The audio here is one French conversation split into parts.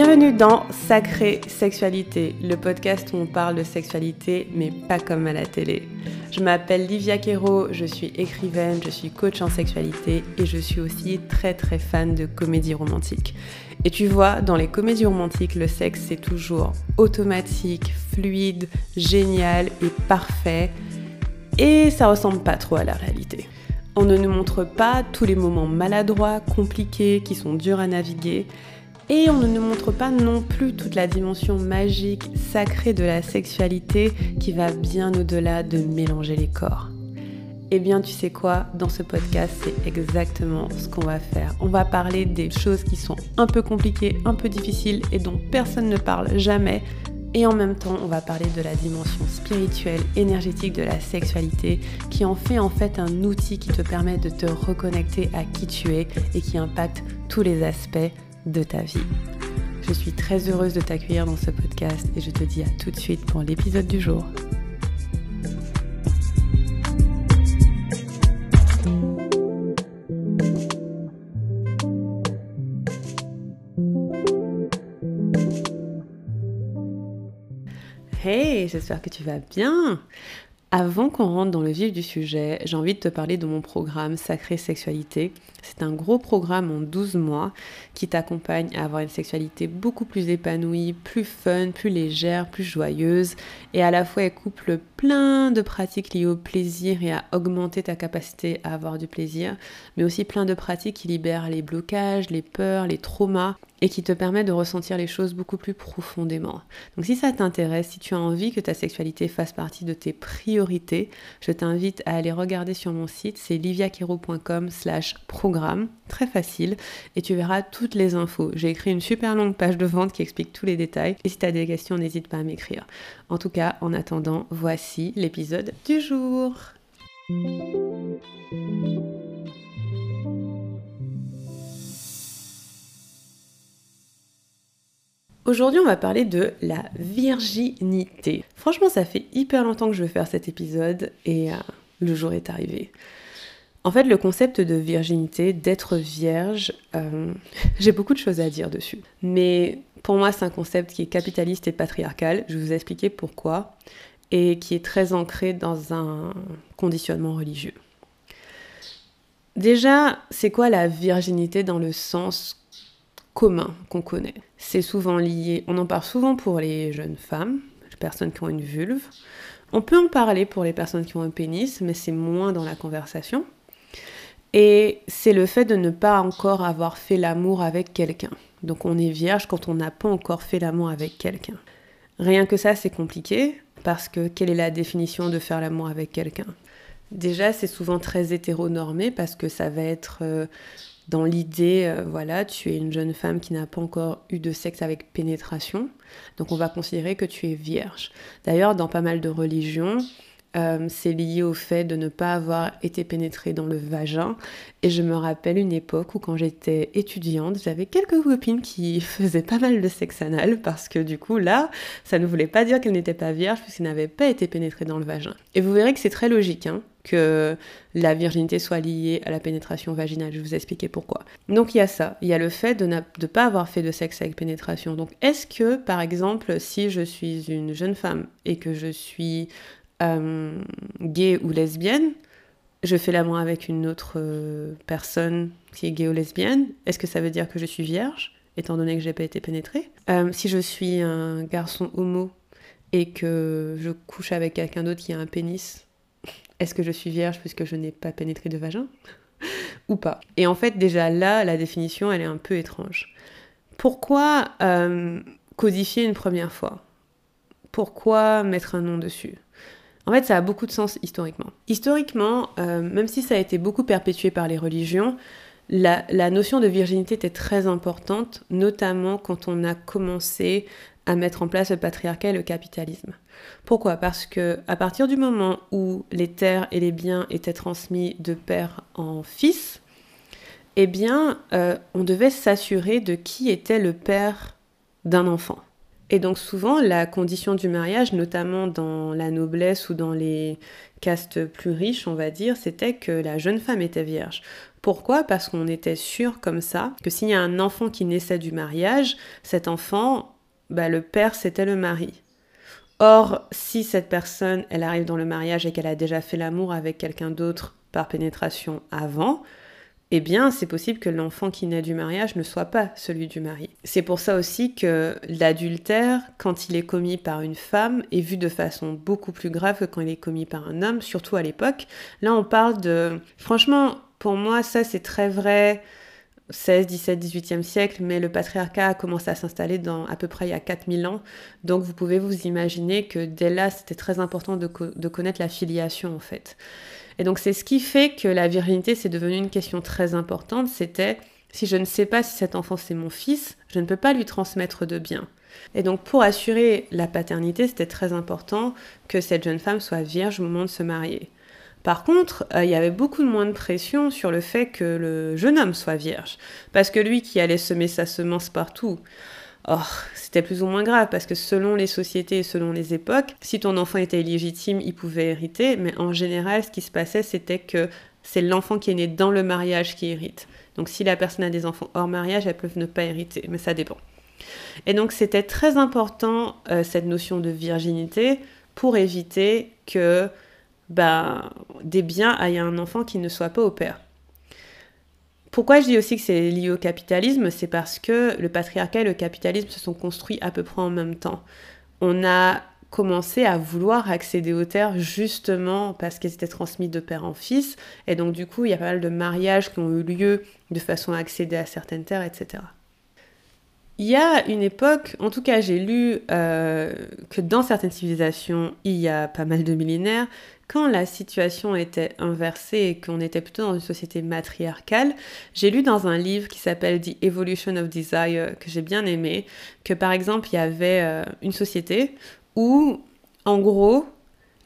Bienvenue dans Sacrée Sexualité, le podcast où on parle de sexualité, mais pas comme à la télé. Je m'appelle Livia Quero, je suis écrivaine, je suis coach en sexualité et je suis aussi très très fan de comédie romantique. Et tu vois, dans les comédies romantiques, le sexe c'est toujours automatique, fluide, génial et parfait. Et ça ressemble pas trop à la réalité. On ne nous montre pas tous les moments maladroits, compliqués, qui sont durs à naviguer. Et on ne nous montre pas non plus toute la dimension magique, sacrée de la sexualité qui va bien au-delà de mélanger les corps. Eh bien, tu sais quoi, dans ce podcast, c'est exactement ce qu'on va faire. On va parler des choses qui sont un peu compliquées, un peu difficiles et dont personne ne parle jamais, et en même temps, on va parler de la dimension spirituelle, énergétique de la sexualité, qui en fait en fait un outil qui te permet de te reconnecter à qui tu es et qui impacte tous les aspects de ta vie. Je suis très heureuse de t'accueillir dans ce podcast et je te dis à tout de suite pour l'épisode du jour. Hey, j'espère que tu vas bien. Avant qu'on rentre dans le vif du sujet, j'ai envie de te parler de mon programme Sacrée Sexualité. C'est un gros programme en 12 mois qui t'accompagne à avoir une sexualité beaucoup plus épanouie, plus fun, plus légère, plus joyeuse et à la fois elle couple plein de pratiques liées au plaisir et à augmenter ta capacité à avoir du plaisir, mais aussi plein de pratiques qui libèrent les blocages, les peurs, les traumas et qui te permettent de ressentir les choses beaucoup plus profondément. Donc si ça t'intéresse, si tu as envie que ta sexualité fasse partie de tes priorités, je t'invite à aller regarder sur mon site, c'est liviakero.com slash programme, très facile, et tu verras toutes les infos. J'ai écrit une super longue page de vente qui explique tous les détails, et si tu as des questions, n'hésite pas à m'écrire. En tout cas, en attendant, voici l'épisode du jour. Aujourd'hui, on va parler de la virginité. Franchement, ça fait hyper longtemps que je veux faire cet épisode et euh, le jour est arrivé. En fait, le concept de virginité, d'être vierge, euh, j'ai beaucoup de choses à dire dessus. Mais pour moi, c'est un concept qui est capitaliste et patriarcal. Je vais vous expliquer pourquoi. Et qui est très ancré dans un conditionnement religieux. Déjà, c'est quoi la virginité dans le sens commun qu'on connaît. C'est souvent lié, on en parle souvent pour les jeunes femmes, les personnes qui ont une vulve. On peut en parler pour les personnes qui ont un pénis, mais c'est moins dans la conversation. Et c'est le fait de ne pas encore avoir fait l'amour avec quelqu'un. Donc on est vierge quand on n'a pas encore fait l'amour avec quelqu'un. Rien que ça, c'est compliqué, parce que quelle est la définition de faire l'amour avec quelqu'un? Déjà, c'est souvent très hétéronormé, parce que ça va être euh, dans l'idée, euh, voilà, tu es une jeune femme qui n'a pas encore eu de sexe avec pénétration, donc on va considérer que tu es vierge. D'ailleurs, dans pas mal de religions, euh, c'est lié au fait de ne pas avoir été pénétrée dans le vagin. Et je me rappelle une époque où quand j'étais étudiante, j'avais quelques copines qui faisaient pas mal de sexe anal parce que du coup là, ça ne voulait pas dire qu'elles n'étaient pas vierges puisqu'elles n'avaient pas été pénétrées dans le vagin. Et vous verrez que c'est très logique. Hein que la virginité soit liée à la pénétration vaginale. Je vais vous expliquer pourquoi. Donc il y a ça, il y a le fait de ne pas avoir fait de sexe avec pénétration. Donc est-ce que, par exemple, si je suis une jeune femme et que je suis euh, gay ou lesbienne, je fais l'amour avec une autre euh, personne qui est gay ou lesbienne, est-ce que ça veut dire que je suis vierge, étant donné que j'ai pas été pénétrée? Euh, Si je suis un garçon homo et que je couche avec quelqu'un d'autre qui a un pénis, est-ce que je suis vierge puisque je n'ai pas pénétré de vagin ou pas? Et en fait, déjà là, la définition, elle est un peu étrange. Pourquoi euh, codifier une première fois? Pourquoi mettre un nom dessus? En fait, ça a beaucoup de sens historiquement. Historiquement, euh, même si ça a été beaucoup perpétué par les religions, la, la, notion de virginité était très importante, notamment quand on a commencé à mettre en place le patriarcat et le capitalisme. Pourquoi? Parce que à partir du moment où les terres et les biens étaient transmis de père en fils, eh bien, euh, on devait s'assurer de qui était le père d'un enfant. Et donc souvent, la condition du mariage, notamment dans la noblesse ou dans les castes plus riches, on va dire, c'était que la jeune femme était vierge. Pourquoi? Parce qu'on était sûr comme ça que s'il y a un enfant qui naissait du mariage, cet enfant, bah, le père, c'était le mari. Or, si cette personne, elle arrive dans le mariage et qu'elle a déjà fait l'amour avec quelqu'un d'autre par pénétration avant, eh bien, c'est possible que l'enfant qui naît du mariage ne soit pas celui du mari. C'est pour ça aussi que l'adultère, quand il est commis par une femme, est vu de façon beaucoup plus grave que quand il est commis par un homme, surtout à l'époque. Là, on parle de... Franchement, pour moi, ça, c'est très vrai 16, 17, 18e siècle, mais le patriarcat a commencé à s'installer dans à peu près il y a 4000 ans. Donc vous pouvez vous imaginer que dès là, c'était très important de, connaître la filiation en fait. Et donc c'est ce qui fait que la virginité, c'est devenu une question très importante. C'était si je ne sais pas si cet enfant c'est mon fils, je ne peux pas lui transmettre de bien. Et donc pour assurer la paternité, c'était très important que cette jeune femme soit vierge au moment de se marier. Par contre, euh, il y avait beaucoup moins de pression sur le fait que le jeune homme soit vierge, parce que lui qui allait semer sa semence partout, Or, c'était plus ou moins grave parce que selon les sociétés et selon les époques, si ton enfant était illégitime, il pouvait hériter, mais en général, ce qui se passait, c'était que c'est l'enfant qui est né dans le mariage qui hérite. Donc si la personne a des enfants hors mariage, elles peuvent ne pas hériter, mais ça dépend. Et donc c'était très important euh, cette notion de virginité pour éviter que ben, des biens à un enfant qui ne soit pas au père. Pourquoi je dis aussi que c'est lié au capitalisme? C'est parce que le patriarcat et le capitalisme se sont construits à peu près en même temps. On a commencé à vouloir accéder aux terres justement parce qu'elles étaient transmises de père en fils. Et donc du coup, il y a pas mal de mariages qui ont eu lieu de façon à accéder à certaines terres, etc. Il y a une époque, en tout cas j'ai lu euh, que dans certaines civilisations, il y a pas mal de millénaires, quand la situation était inversée et qu'on était plutôt dans une société matriarcale, j'ai lu dans un livre qui s'appelle The Evolution of Desire, que j'ai bien aimé, que par exemple il y avait euh, une société où, en gros,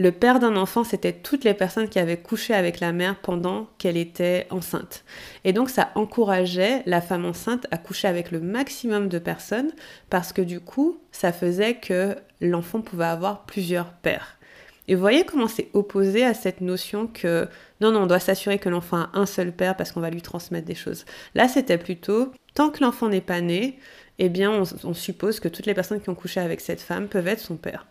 le père d'un enfant, c'était toutes les personnes qui avaient couché avec la mère pendant qu'elle était enceinte. Et donc ça encourageait la femme enceinte à coucher avec le maximum de personnes parce que du coup, ça faisait que l'enfant pouvait avoir plusieurs pères. Et vous voyez comment c'est opposé à cette notion que non, non, on doit s'assurer que l'enfant a un seul père parce qu'on va lui transmettre des choses. Là, c'était plutôt, tant que l'enfant n'est pas né, eh bien, on, suppose que toutes les personnes qui ont couché avec cette femme peuvent être son père.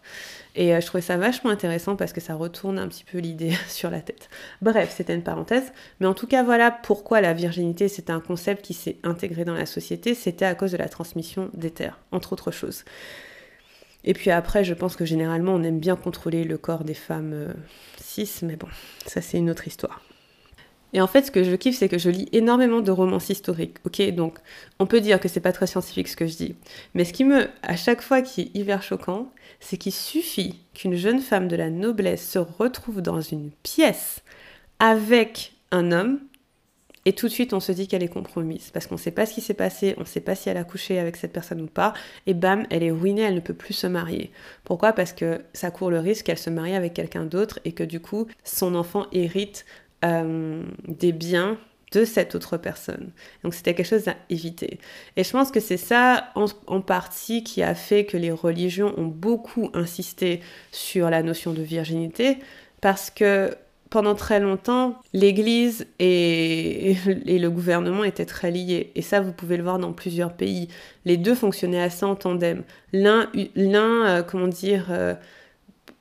Et euh, je trouvais ça vachement intéressant parce que ça retourne un petit peu l'idée sur la tête. Bref, c'était une parenthèse. Mais en tout cas, voilà pourquoi la virginité, c'est un concept qui s'est intégré dans la société. C'était à cause de la transmission des terres, entre autres choses. Et puis après, je pense que généralement, on aime bien contrôler le corps des femmes euh, cis, mais bon, ça c'est une autre histoire. Et en fait, ce que je kiffe, c'est que je lis énormément de romans historiques. Ok, donc on peut dire que c'est pas très scientifique ce que je dis, mais ce qui me, à chaque fois, qui est hyper choquant, c'est qu'il suffit qu'une jeune femme de la noblesse se retrouve dans une pièce avec un homme et tout de suite, on se dit qu'elle est compromise parce qu'on ne sait pas ce qui s'est passé, on ne sait pas si elle a couché avec cette personne ou pas, et bam, elle est ruinée, elle ne peut plus se marier. Pourquoi? Parce que ça court le risque qu'elle se marie avec quelqu'un d'autre et que du coup, son enfant hérite euh, des biens de cette autre personne. Donc c'était quelque chose à éviter. Et je pense que c'est ça en, partie qui a fait que les religions ont beaucoup insisté sur la notion de virginité parce que pendant très longtemps, l'Église et, le gouvernement étaient très liés. Et ça, vous pouvez le voir dans plusieurs pays. Les deux fonctionnaient assez en tandem. L'un, l'un euh, comment dire, euh,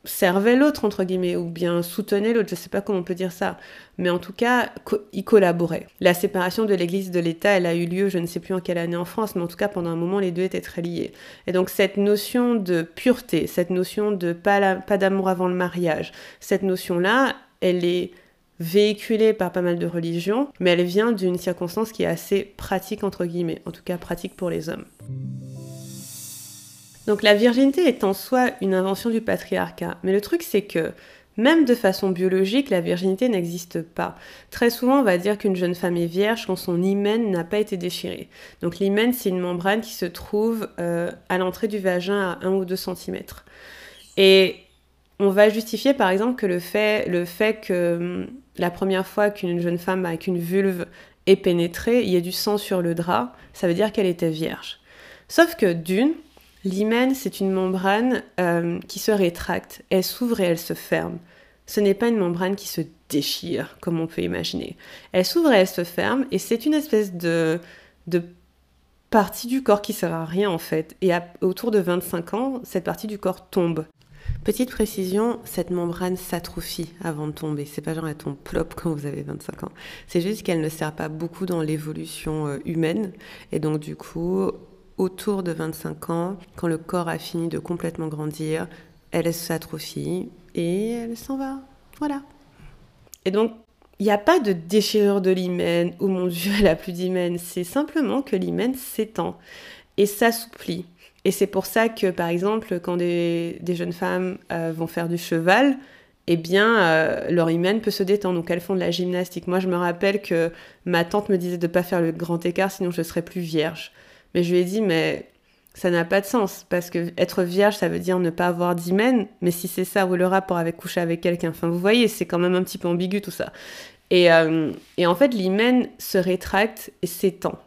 servait l'autre, entre guillemets, ou bien soutenait l'autre, je ne sais pas comment on peut dire ça. Mais en tout cas, ils collaboraient. La séparation de l'Église de l'État, elle a eu lieu, je ne sais plus en quelle année en France, mais en tout cas, pendant un moment, les deux étaient très liés. Et donc, cette notion de pureté, cette notion de pas, pas d'amour avant le mariage, cette notion-là, elle est véhiculée par pas mal de religions, mais elle vient d'une circonstance qui est assez pratique, entre guillemets, en tout cas pratique pour les hommes. Donc la virginité est en soi une invention du patriarcat, mais le truc c'est que même de façon biologique, la virginité n'existe pas. Très souvent, on va dire qu'une jeune femme est vierge quand son hymen n'a pas été déchiré. Donc l'hymen, c'est une membrane qui se trouve euh, à l'entrée du vagin à 1 ou 2 cm. Et on va justifier par exemple que le fait, le fait que hum, la première fois qu'une jeune femme avec une vulve est pénétrée, il y ait du sang sur le drap, ça veut dire qu'elle était vierge. Sauf que d'une, L'hymen, c'est une membrane euh, qui se rétracte, elle s'ouvre et elle se ferme. Ce n'est pas une membrane qui se déchire, comme on peut imaginer. Elle s'ouvre et elle se ferme, et c'est une espèce de, partie du corps qui sert à rien en fait. Et autour de 25 ans, cette partie du corps tombe. Petite précision, cette membrane s'atrophie avant de tomber. C'est pas genre elle tombe plop quand vous avez 25 ans. C'est juste qu'elle ne sert pas beaucoup dans l'évolution euh, humaine. Et donc du coup, autour de 25 ans, quand le corps a fini de complètement grandir, elle s'atrophie et elle s'en va. Voilà. Et donc, il n'y a pas de déchirure de l'hymen, ou mon Dieu, elle a plus d'hymen. C'est simplement que l'hymen s'étend et s'assouplit. Et c'est pour ça que, par exemple, quand des, jeunes femmes euh, vont faire du cheval, eh bien, euh, leur hymen peut se détendre. Donc, elles font de la gymnastique. Moi, je me rappelle que ma tante me disait de ne pas faire le grand écart, sinon je serais plus vierge. Mais je lui ai dit, mais ça n'a pas de sens parce que être vierge, ça veut dire ne pas avoir d'hymen. Mais si c'est ça ou le rapport avec coucher avec quelqu'un, enfin, vous voyez, c'est quand même un petit peu ambigu tout ça. Et, euh, et en fait, l'hymen se rétracte et s'étend.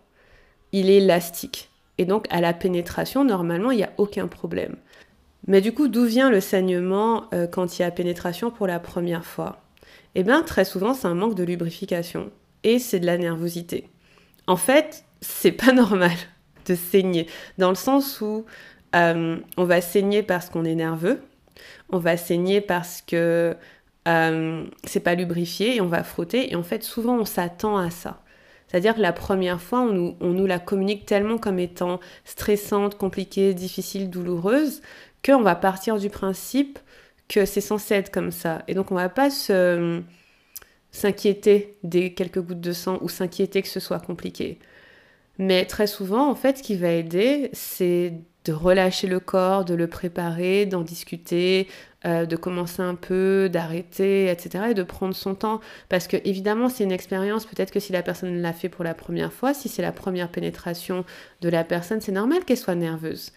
Il est élastique. Et donc, à la pénétration, normalement, il n'y a aucun problème. Mais du coup, d'où vient le saignement euh, quand il y a pénétration pour la première fois? Eh bien, très souvent, c'est un manque de lubrification. Et c'est de la nervosité. En fait, c'est pas normal de saigner, dans le sens où euh, on va saigner parce qu'on est nerveux, on va saigner parce que euh, c'est pas lubrifié et on va frotter. Et en fait, souvent, on s'attend à ça. C'est-à-dire que la première fois, on nous, on nous, la communique tellement comme étant stressante, compliquée, difficile, douloureuse, qu'on va partir du principe que c'est censé être comme ça. Et donc, on va pas se s'inquiéter des quelques gouttes de sang ou s'inquiéter que ce soit compliqué. Mais très souvent, en fait, ce qui va aider, c'est de relâcher le corps, de le préparer, d'en discuter, euh, de commencer un peu, d'arrêter, etc. et de prendre son temps. Parce que évidemment, c'est une expérience, peut-être que si la personne l'a fait pour la première fois, si c'est la première pénétration de la personne, c'est normal qu'elle soit nerveuse.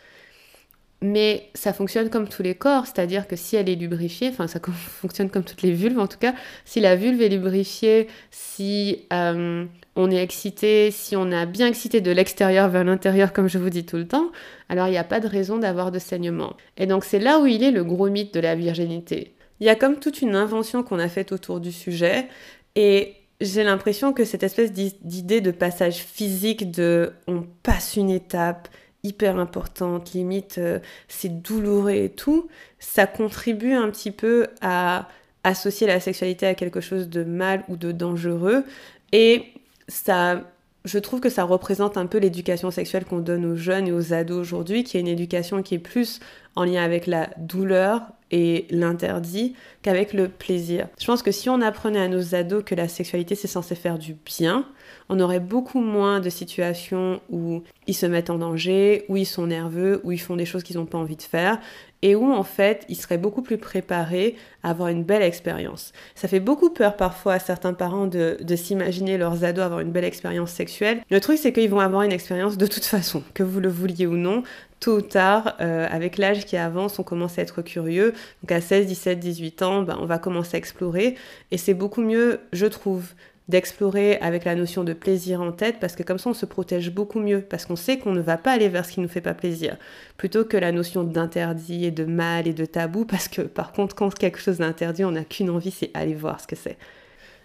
Mais ça fonctionne comme tous les corps, c'est-à-dire que si elle est lubrifiée, enfin ça fonctionne comme toutes les vulves en tout cas, si la vulve est lubrifiée, si euh, on est excité, si on a bien excité de l'extérieur vers l'intérieur, comme je vous dis tout le temps, alors il n'y a pas de raison d'avoir de saignement. Et donc c'est là où il est le gros mythe de la virginité. Il y a comme toute une invention qu'on a faite autour du sujet, et j'ai l'impression que cette espèce d'idée de passage physique de on passe une étape hyper importante, limite euh, c'est douloureux et tout, ça contribue un petit peu à associer la sexualité à quelque chose de mal ou de dangereux. Et ça, je trouve que ça représente un peu l'éducation sexuelle qu'on donne aux jeunes et aux ados aujourd'hui, qui est une éducation qui est plus en lien avec la douleur et l'interdit qu'avec le plaisir. Je pense que si on apprenait à nos ados que la sexualité c'est censé faire du bien, on aurait beaucoup moins de situations où ils se mettent en danger, où ils sont nerveux, où ils font des choses qu'ils n'ont pas envie de faire, et où en fait ils seraient beaucoup plus préparés à avoir une belle expérience. Ça fait beaucoup peur parfois à certains parents de, s'imaginer leurs ados avoir une belle expérience sexuelle. Le truc c'est qu'ils vont avoir une expérience de toute façon, que vous le vouliez ou non, tôt ou tard, euh, avec l'âge qui avance, on commence à être curieux. Donc à 16, 17, 18 ans, ben, on va commencer à explorer. Et c'est beaucoup mieux, je trouve, d'explorer avec la notion de plaisir en tête, parce que comme ça on se protège beaucoup mieux, parce qu'on sait qu'on ne va pas aller vers ce qui nous fait pas plaisir, plutôt que la notion d'interdit et de mal et de tabou, parce que par contre quand quelque chose d'interdit, on n'a qu'une envie, c'est aller voir ce que c'est.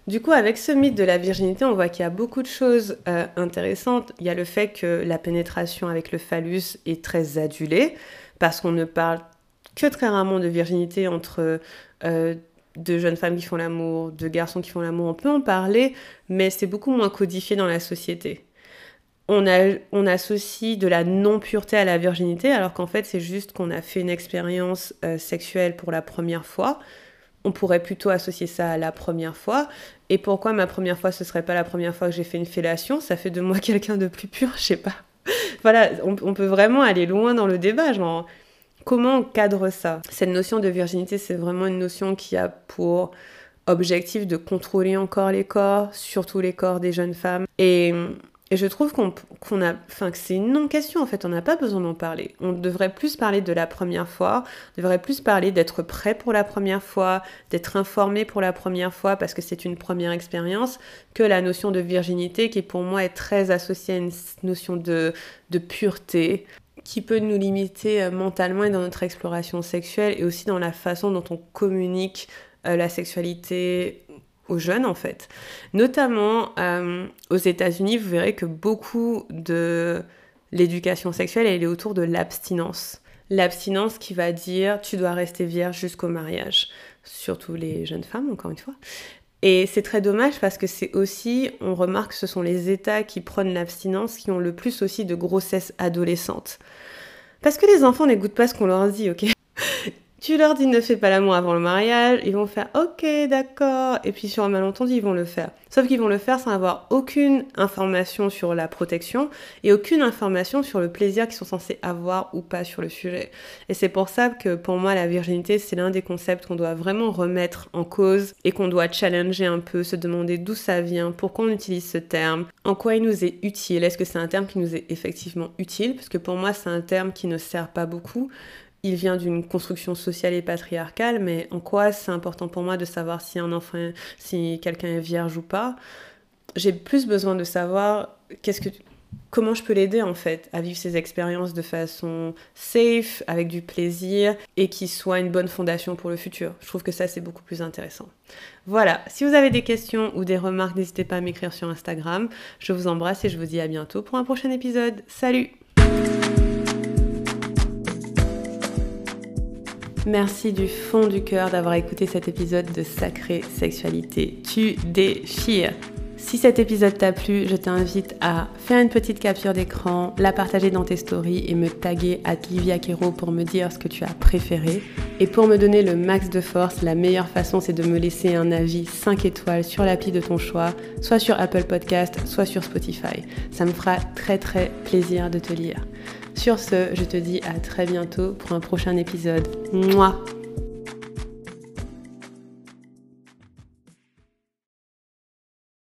Du coup, avec ce mythe de la virginité, on voit qu'il y a beaucoup de choses euh, intéressantes. Il y a le fait que la pénétration avec le phallus est très adulée, parce qu'on ne parle que très rarement de virginité entre euh, de jeunes femmes qui font l'amour, de garçons qui font l'amour, on peut en parler, mais c'est beaucoup moins codifié dans la société. On, a, on associe de la non-pureté à la virginité, alors qu'en fait c'est juste qu'on a fait une expérience euh, sexuelle pour la première fois. On pourrait plutôt associer ça à la première fois. Et pourquoi ma première fois ce serait pas la première fois que j'ai fait une fellation? Ça fait de moi quelqu'un de plus pur, je sais pas. voilà, on, on, peut vraiment aller loin dans le débat. Genre, Comment on cadre ça? Cette notion de virginité, c'est vraiment une notion qui a pour objectif de contrôler encore les corps, surtout les corps des jeunes femmes. Et, je trouve qu'on a, enfin que c'est une non-question en fait, on n'a pas besoin d'en parler. On devrait plus parler de la première fois, on devrait plus parler d'être prêt pour la première fois, d'être informé pour la première fois parce que c'est une première expérience, que la notion de virginité qui pour moi est très associée à une notion de, de pureté, qui peut nous limiter euh, mentalement et dans notre exploration sexuelle et aussi dans la façon dont on communique euh, la sexualité aux jeunes en fait. Notamment euh, aux États-Unis, vous verrez que beaucoup de l'éducation sexuelle elle est autour de l'abstinence. L'abstinence qui va dire tu dois rester vierge jusqu'au mariage, surtout les jeunes femmes encore une fois. Et c'est très dommage parce que c'est aussi, on remarque que ce sont les États qui prônent l'abstinence qui ont le plus aussi de grossesses adolescentes. Parce que les enfants n'écoutent pas ce qu'on leur dit, ok? Tu leur dis ne fais pas l'amour avant le mariage, ils vont faire ok d'accord, et puis sur un malentendu ils vont le faire. Sauf qu'ils vont le faire sans avoir aucune information sur la protection et aucune information sur le plaisir qu'ils sont censés avoir ou pas sur le sujet. Et c'est pour ça que pour moi la virginité c'est l'un des concepts qu'on doit vraiment remettre en cause et qu'on doit challenger un peu, se demander d'où ça vient, pourquoi on utilise ce terme, en quoi il nous est utile, est-ce que c'est un terme qui nous est effectivement utile, parce que pour moi c'est un terme qui ne sert pas beaucoup il vient d'une construction sociale et patriarcale, mais en quoi c'est important pour moi de savoir si un enfant, si quelqu'un est vierge ou pas? J'ai plus besoin de savoir qu'est-ce que, comment je peux l'aider en fait à vivre ces expériences de façon safe, avec du plaisir et qui soit une bonne fondation pour le futur. Je trouve que ça c'est beaucoup plus intéressant. Voilà, si vous avez des questions ou des remarques, n'hésitez pas à m'écrire sur Instagram. Je vous embrasse et je vous dis à bientôt pour un prochain épisode. Salut Merci du fond du cœur d'avoir écouté cet épisode de Sacrée Sexualité. Tu déchires. Si cet épisode t'a plu, je t'invite à faire une petite capture d'écran, la partager dans tes stories et me taguer à Livia Kero pour me dire ce que tu as préféré. Et pour me donner le max de force, la meilleure façon c'est de me laisser un avis 5 étoiles sur l'appli de ton choix, soit sur Apple Podcast, soit sur Spotify. Ça me fera très très plaisir de te lire. Sur ce, je te dis à très bientôt pour un prochain épisode. Moi.